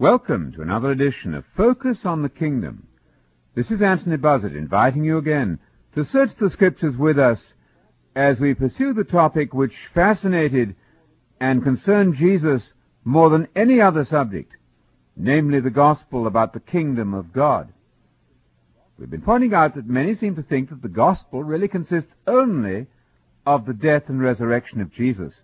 Welcome to another edition of Focus on the Kingdom. This is Anthony Buzzard inviting you again to search the Scriptures with us as we pursue the topic which fascinated and concerned Jesus more than any other subject, namely the gospel about the kingdom of God. We've been pointing out that many seem to think that the gospel really consists only of the death and resurrection of Jesus.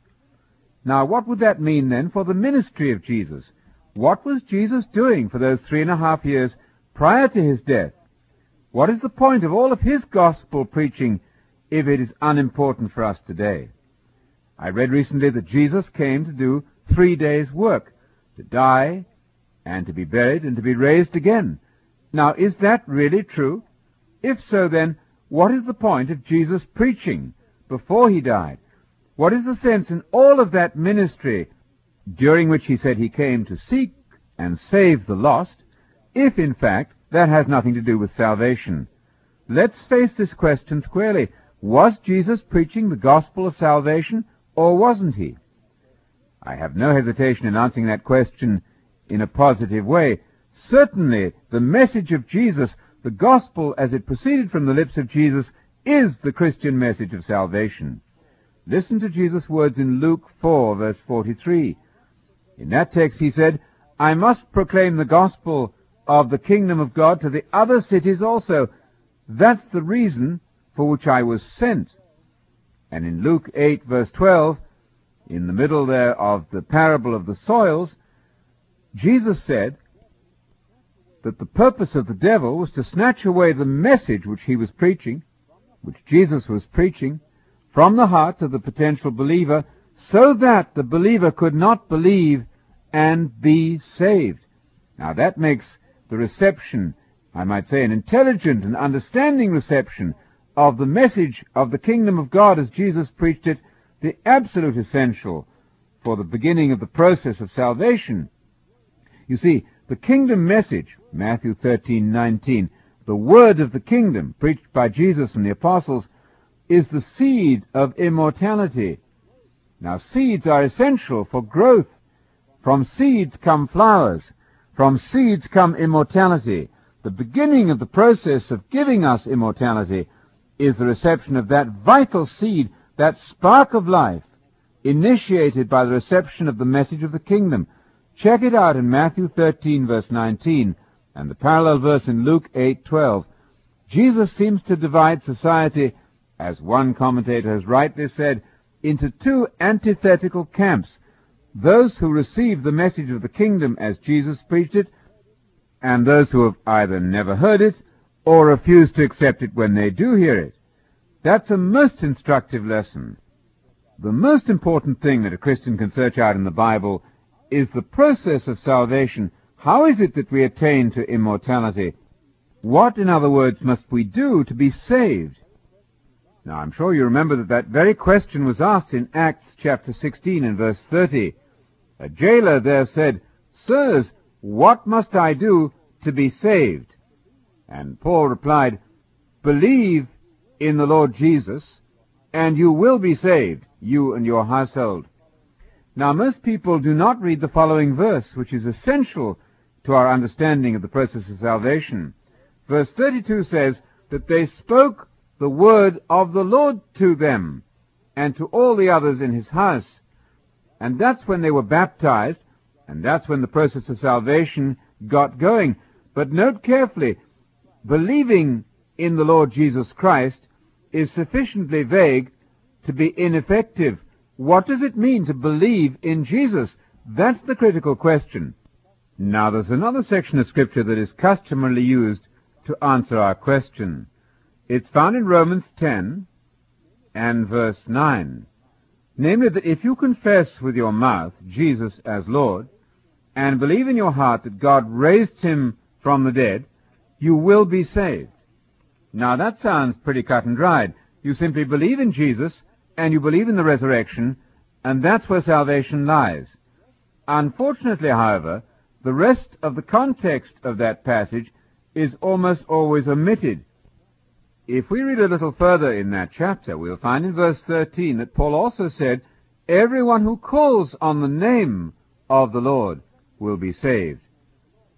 Now, what would that mean then for the ministry of Jesus? What was Jesus doing for those three and a half years prior to his death? What is the point of all of his gospel preaching if it is unimportant for us today? I read recently that Jesus came to do three days' work, to die, and to be buried, and to be raised again. Now, is that really true? If so, then, what is the point of Jesus preaching before he died? What is the sense in all of that ministry during which he said he came to seek and save the lost, if in fact that has nothing to do with salvation? Let's face this question squarely. Was Jesus preaching the gospel of salvation, or wasn't he? I have no hesitation in answering that question in a positive way. Certainly, the message of Jesus, the gospel as it proceeded from the lips of Jesus, is the Christian message of salvation. Listen to Jesus' words in Luke 4, verse 43. In that text he said, I must proclaim the gospel of the kingdom of God to the other cities also. That's the reason for which I was sent. And in Luke 8, verse 12, in the middle there of the parable of the soils, Jesus said that the purpose of the devil was to snatch away the message which he was preaching, which Jesus was preaching, from the hearts of the potential believer so that the believer could not believe and be saved. Now that makes the reception, I might say, an intelligent and understanding reception of the message of the kingdom of God as Jesus preached it, the absolute essential for the beginning of the process of salvation. You see, the kingdom message, Matthew 13:19, the word of the kingdom preached by Jesus and the apostles is the seed of immortality. Now, seeds are essential for growth. From seeds come flowers. From seeds come immortality. The beginning of the process of giving us immortality is the reception of that vital seed, that spark of life, initiated by the reception of the message of the kingdom. Check it out in Matthew 13 verse 19 and the parallel verse in Luke 8:12. Jesus seems to divide society as one commentator has rightly said, into two antithetical camps those who receive the message of the kingdom as Jesus preached it, and those who have either never heard it or refuse to accept it when they do hear it. That's a most instructive lesson. The most important thing that a Christian can search out in the Bible is the process of salvation. How is it that we attain to immortality? What, in other words, must we do to be saved? Now, I'm sure you remember that that very question was asked in Acts chapter 16 and verse 30. A jailer there said, Sirs, what must I do to be saved? And Paul replied, Believe in the Lord Jesus, and you will be saved, you and your household. Now, most people do not read the following verse, which is essential to our understanding of the process of salvation. Verse 32 says that they spoke the word of the Lord to them and to all the others in his house. And that's when they were baptized, and that's when the process of salvation got going. But note carefully, believing in the Lord Jesus Christ is sufficiently vague to be ineffective. What does it mean to believe in Jesus? That's the critical question. Now there's another section of scripture that is customarily used to answer our question. It's found in Romans 10 and verse 9. Namely, that if you confess with your mouth Jesus as Lord, and believe in your heart that God raised him from the dead, you will be saved. Now that sounds pretty cut and dried. You simply believe in Jesus, and you believe in the resurrection, and that's where salvation lies. Unfortunately, however, the rest of the context of that passage is almost always omitted. If we read a little further in that chapter, we'll find in verse 13 that Paul also said, Everyone who calls on the name of the Lord will be saved.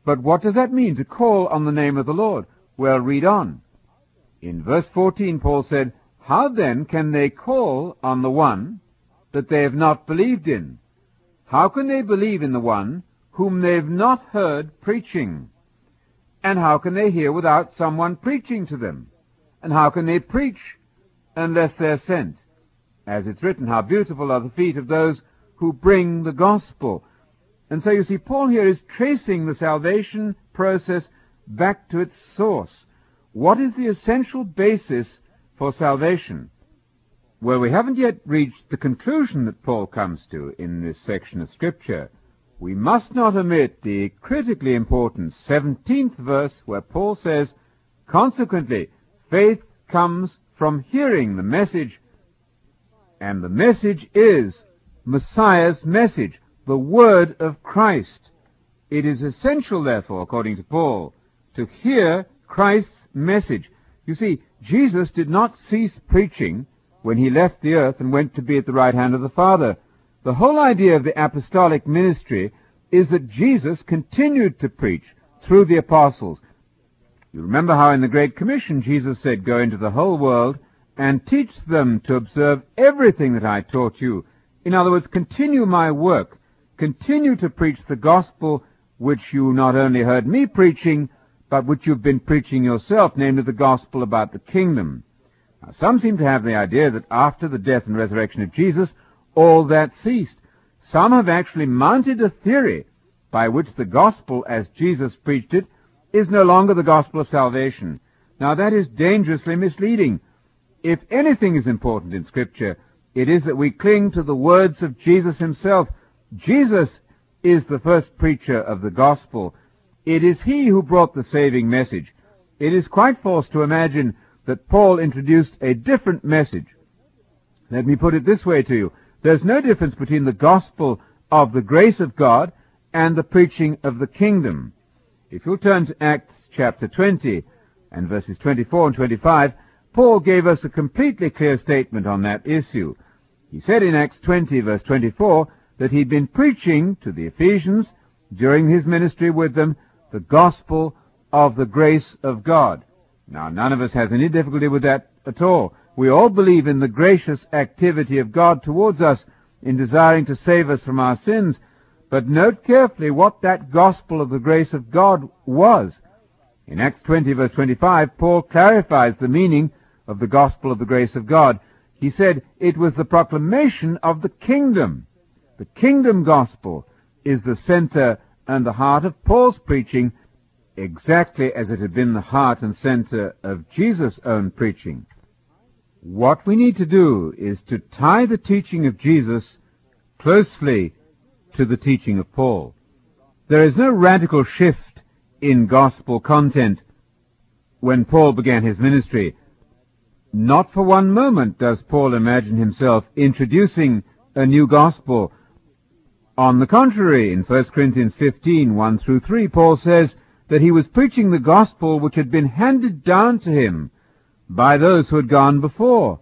But what does that mean, to call on the name of the Lord? Well, read on. In verse 14, Paul said, How then can they call on the one that they have not believed in? How can they believe in the one whom they have not heard preaching? And how can they hear without someone preaching to them? And how can they preach unless they're sent? As it's written, how beautiful are the feet of those who bring the gospel. And so you see, Paul here is tracing the salvation process back to its source. What is the essential basis for salvation? Well, we haven't yet reached the conclusion that Paul comes to in this section of Scripture. We must not omit the critically important 17th verse where Paul says, Consequently, faith comes from hearing the message, and the message is Messiah's message, the word of Christ. It is essential, therefore, according to Paul, to hear Christ's message. You see, Jesus did not cease preaching when he left the earth and went to be at the right hand of the Father. The whole idea of the apostolic ministry is that Jesus continued to preach through the apostles. You remember how in the Great Commission Jesus said, Go into the whole world and teach them to observe everything that I taught you. In other words, continue my work. Continue to preach the gospel which you not only heard me preaching, but which you've been preaching yourself, namely the gospel about the kingdom. Now, some seem to have the idea that after the death and resurrection of Jesus, all that ceased. Some have actually mounted a theory by which the gospel, as Jesus preached it, is no longer the gospel of salvation. Now that is dangerously misleading. If anything is important in Scripture, it is that we cling to the words of Jesus himself. Jesus is the first preacher of the gospel. It is he who brought the saving message. It is quite false to imagine that Paul introduced a different message. Let me put it this way to you. There's no difference between the gospel of the grace of God and the preaching of the kingdom. If you'll turn to Acts chapter 20 and verses 24 and 25, Paul gave us a completely clear statement on that issue. He said in Acts 20 verse 24 that he'd been preaching to the Ephesians during his ministry with them the gospel of the grace of God. Now, none of us has any difficulty with that at all. We all believe in the gracious activity of God towards us in desiring to save us from our sins. But note carefully what that gospel of the grace of God was. In Acts 20 verse 25, Paul clarifies the meaning of the gospel of the grace of God. He said it was the proclamation of the kingdom. The kingdom gospel is the center and the heart of Paul's preaching, exactly as it had been the heart and center of Jesus' own preaching. What we need to do is to tie the teaching of Jesus closely to the teaching of Paul. There is no radical shift in gospel content when Paul began his ministry. Not for one moment does Paul imagine himself introducing a new gospel. On the contrary, in 1 Corinthians 15, 1 through 3, Paul says that he was preaching the gospel which had been handed down to him by those who had gone before.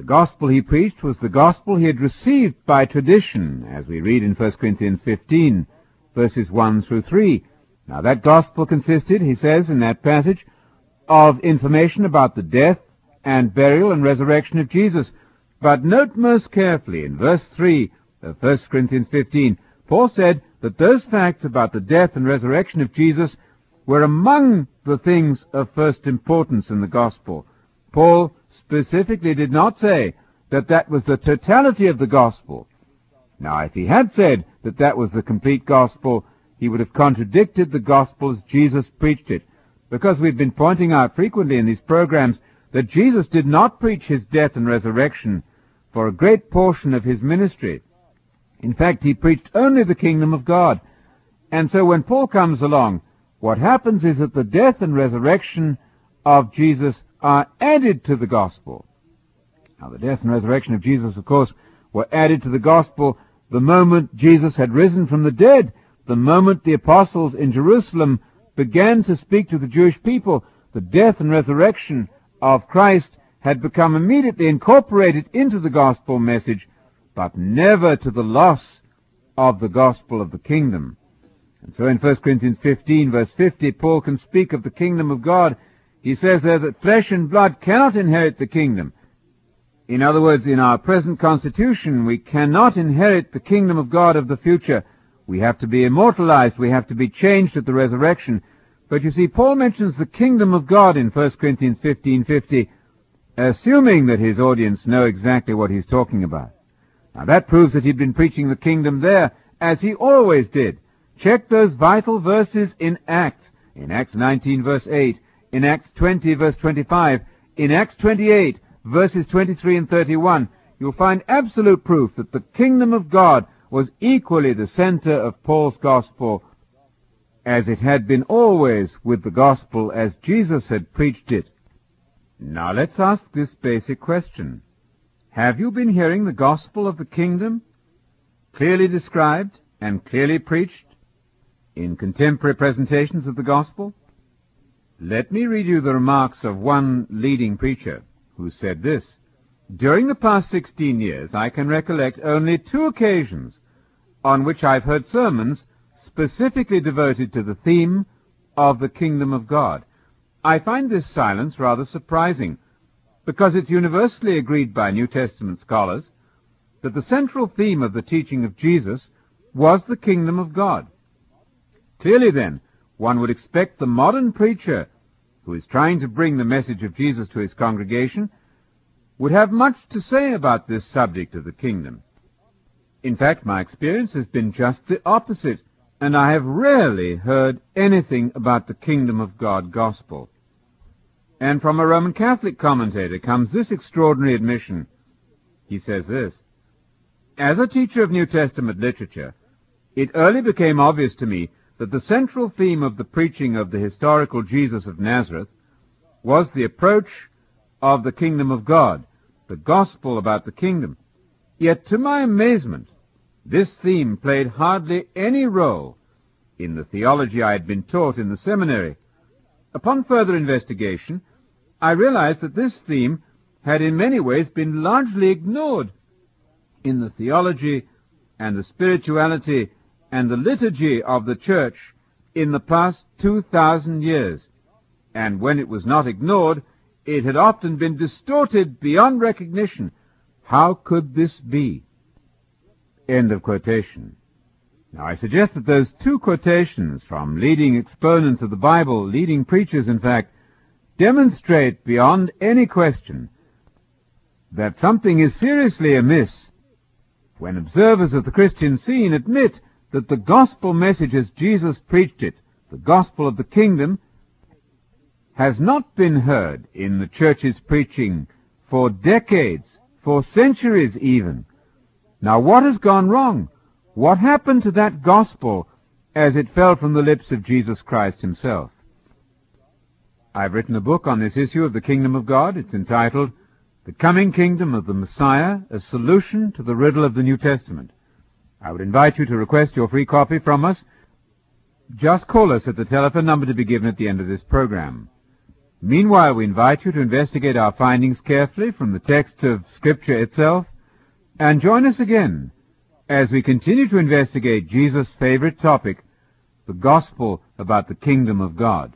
The gospel he preached was the gospel he had received by tradition, as we read in 1 Corinthians 15, verses 1 through 3. Now that gospel consisted, he says in that passage, of information about the death and burial and resurrection of Jesus. But note most carefully in verse 3 of 1 Corinthians 15, Paul said that those facts about the death and resurrection of Jesus were among the things of first importance in the gospel. Paul specifically did not say that that was the totality of the gospel. Now, if he had said that that was the complete gospel, he would have contradicted the gospel as Jesus preached it because we've been pointing out frequently in these programs that Jesus did not preach his death and resurrection for a great portion of his ministry. In fact, he preached only the kingdom of God. And so when Paul comes along, what happens is that the death and resurrection of Jesus are added to the gospel. Now, the death and resurrection of Jesus, of course, were added to the gospel the moment Jesus had risen from the dead, the moment the apostles in Jerusalem began to speak to the Jewish people, the death and resurrection of Christ had become immediately incorporated into the gospel message, but never to the loss of the gospel of the kingdom. And so in 1 Corinthians 15 verse 50, Paul can speak of the kingdom of God. He says there that flesh and blood cannot inherit the kingdom. In other words, in our present constitution, we cannot inherit the kingdom of God of the future. We have to be immortalized. We have to be changed at the resurrection. But you see, Paul mentions the kingdom of God in 1 Corinthians 15.50, assuming that his audience know exactly what he's talking about. Now that proves that he'd been preaching the kingdom there, as he always did. Check those vital verses in Acts. In Acts 19 verse 8, in Acts 20 verse 25, in Acts 28 verses 23 and 31, you'll find absolute proof that the kingdom of God was equally the center of Paul's gospel as it had been always with the gospel as Jesus had preached it. Now let's ask this basic question. Have you been hearing the gospel of the kingdom clearly described and clearly preached in contemporary presentations of the gospel? Let me read you the remarks of one leading preacher who said this. During the past 16 years, I can recollect only two occasions on which I've heard sermons specifically devoted to the theme of the kingdom of God. I find this silence rather surprising, because it's universally agreed by New Testament scholars that the central theme of the teaching of Jesus was the kingdom of God. Clearly then, one would expect the modern preacher who is trying to bring the message of Jesus to his congregation would have much to say about this subject of the kingdom. In fact, my experience has been just the opposite, and I have rarely heard anything about the kingdom of God gospel. And from a Roman Catholic commentator comes this extraordinary admission. He says this, As a teacher of New Testament literature, it early became obvious to me that the central theme of the preaching of the historical Jesus of Nazareth was the approach of the kingdom of God, the gospel about the kingdom. Yet to my amazement, this theme played hardly any role in the theology I had been taught in the seminary. Upon further investigation, I realized that this theme had in many ways been largely ignored in the theology and the spirituality and the liturgy of the church in the past 2,000 years. And when it was not ignored, it had often been distorted beyond recognition. How could this be? End of quotation. Now I suggest that those two quotations from leading exponents of the Bible, leading preachers in fact, demonstrate beyond any question that something is seriously amiss when observers of the Christian scene admit that the gospel message as Jesus preached it, the gospel of the kingdom, has not been heard in the church's preaching for decades, for centuries even. Now what has gone wrong? What happened to that gospel as it fell from the lips of Jesus Christ himself? I've written a book on this issue of the kingdom of God. It's entitled The Coming Kingdom of the Messiah, a Solution to the Riddle of the New Testament. I would invite you to request your free copy from us. Just call us at the telephone number to be given at the end of this program. Meanwhile, we invite you to investigate our findings carefully from the text of Scripture itself, and join us again as we continue to investigate Jesus' favorite topic, the gospel about the kingdom of God.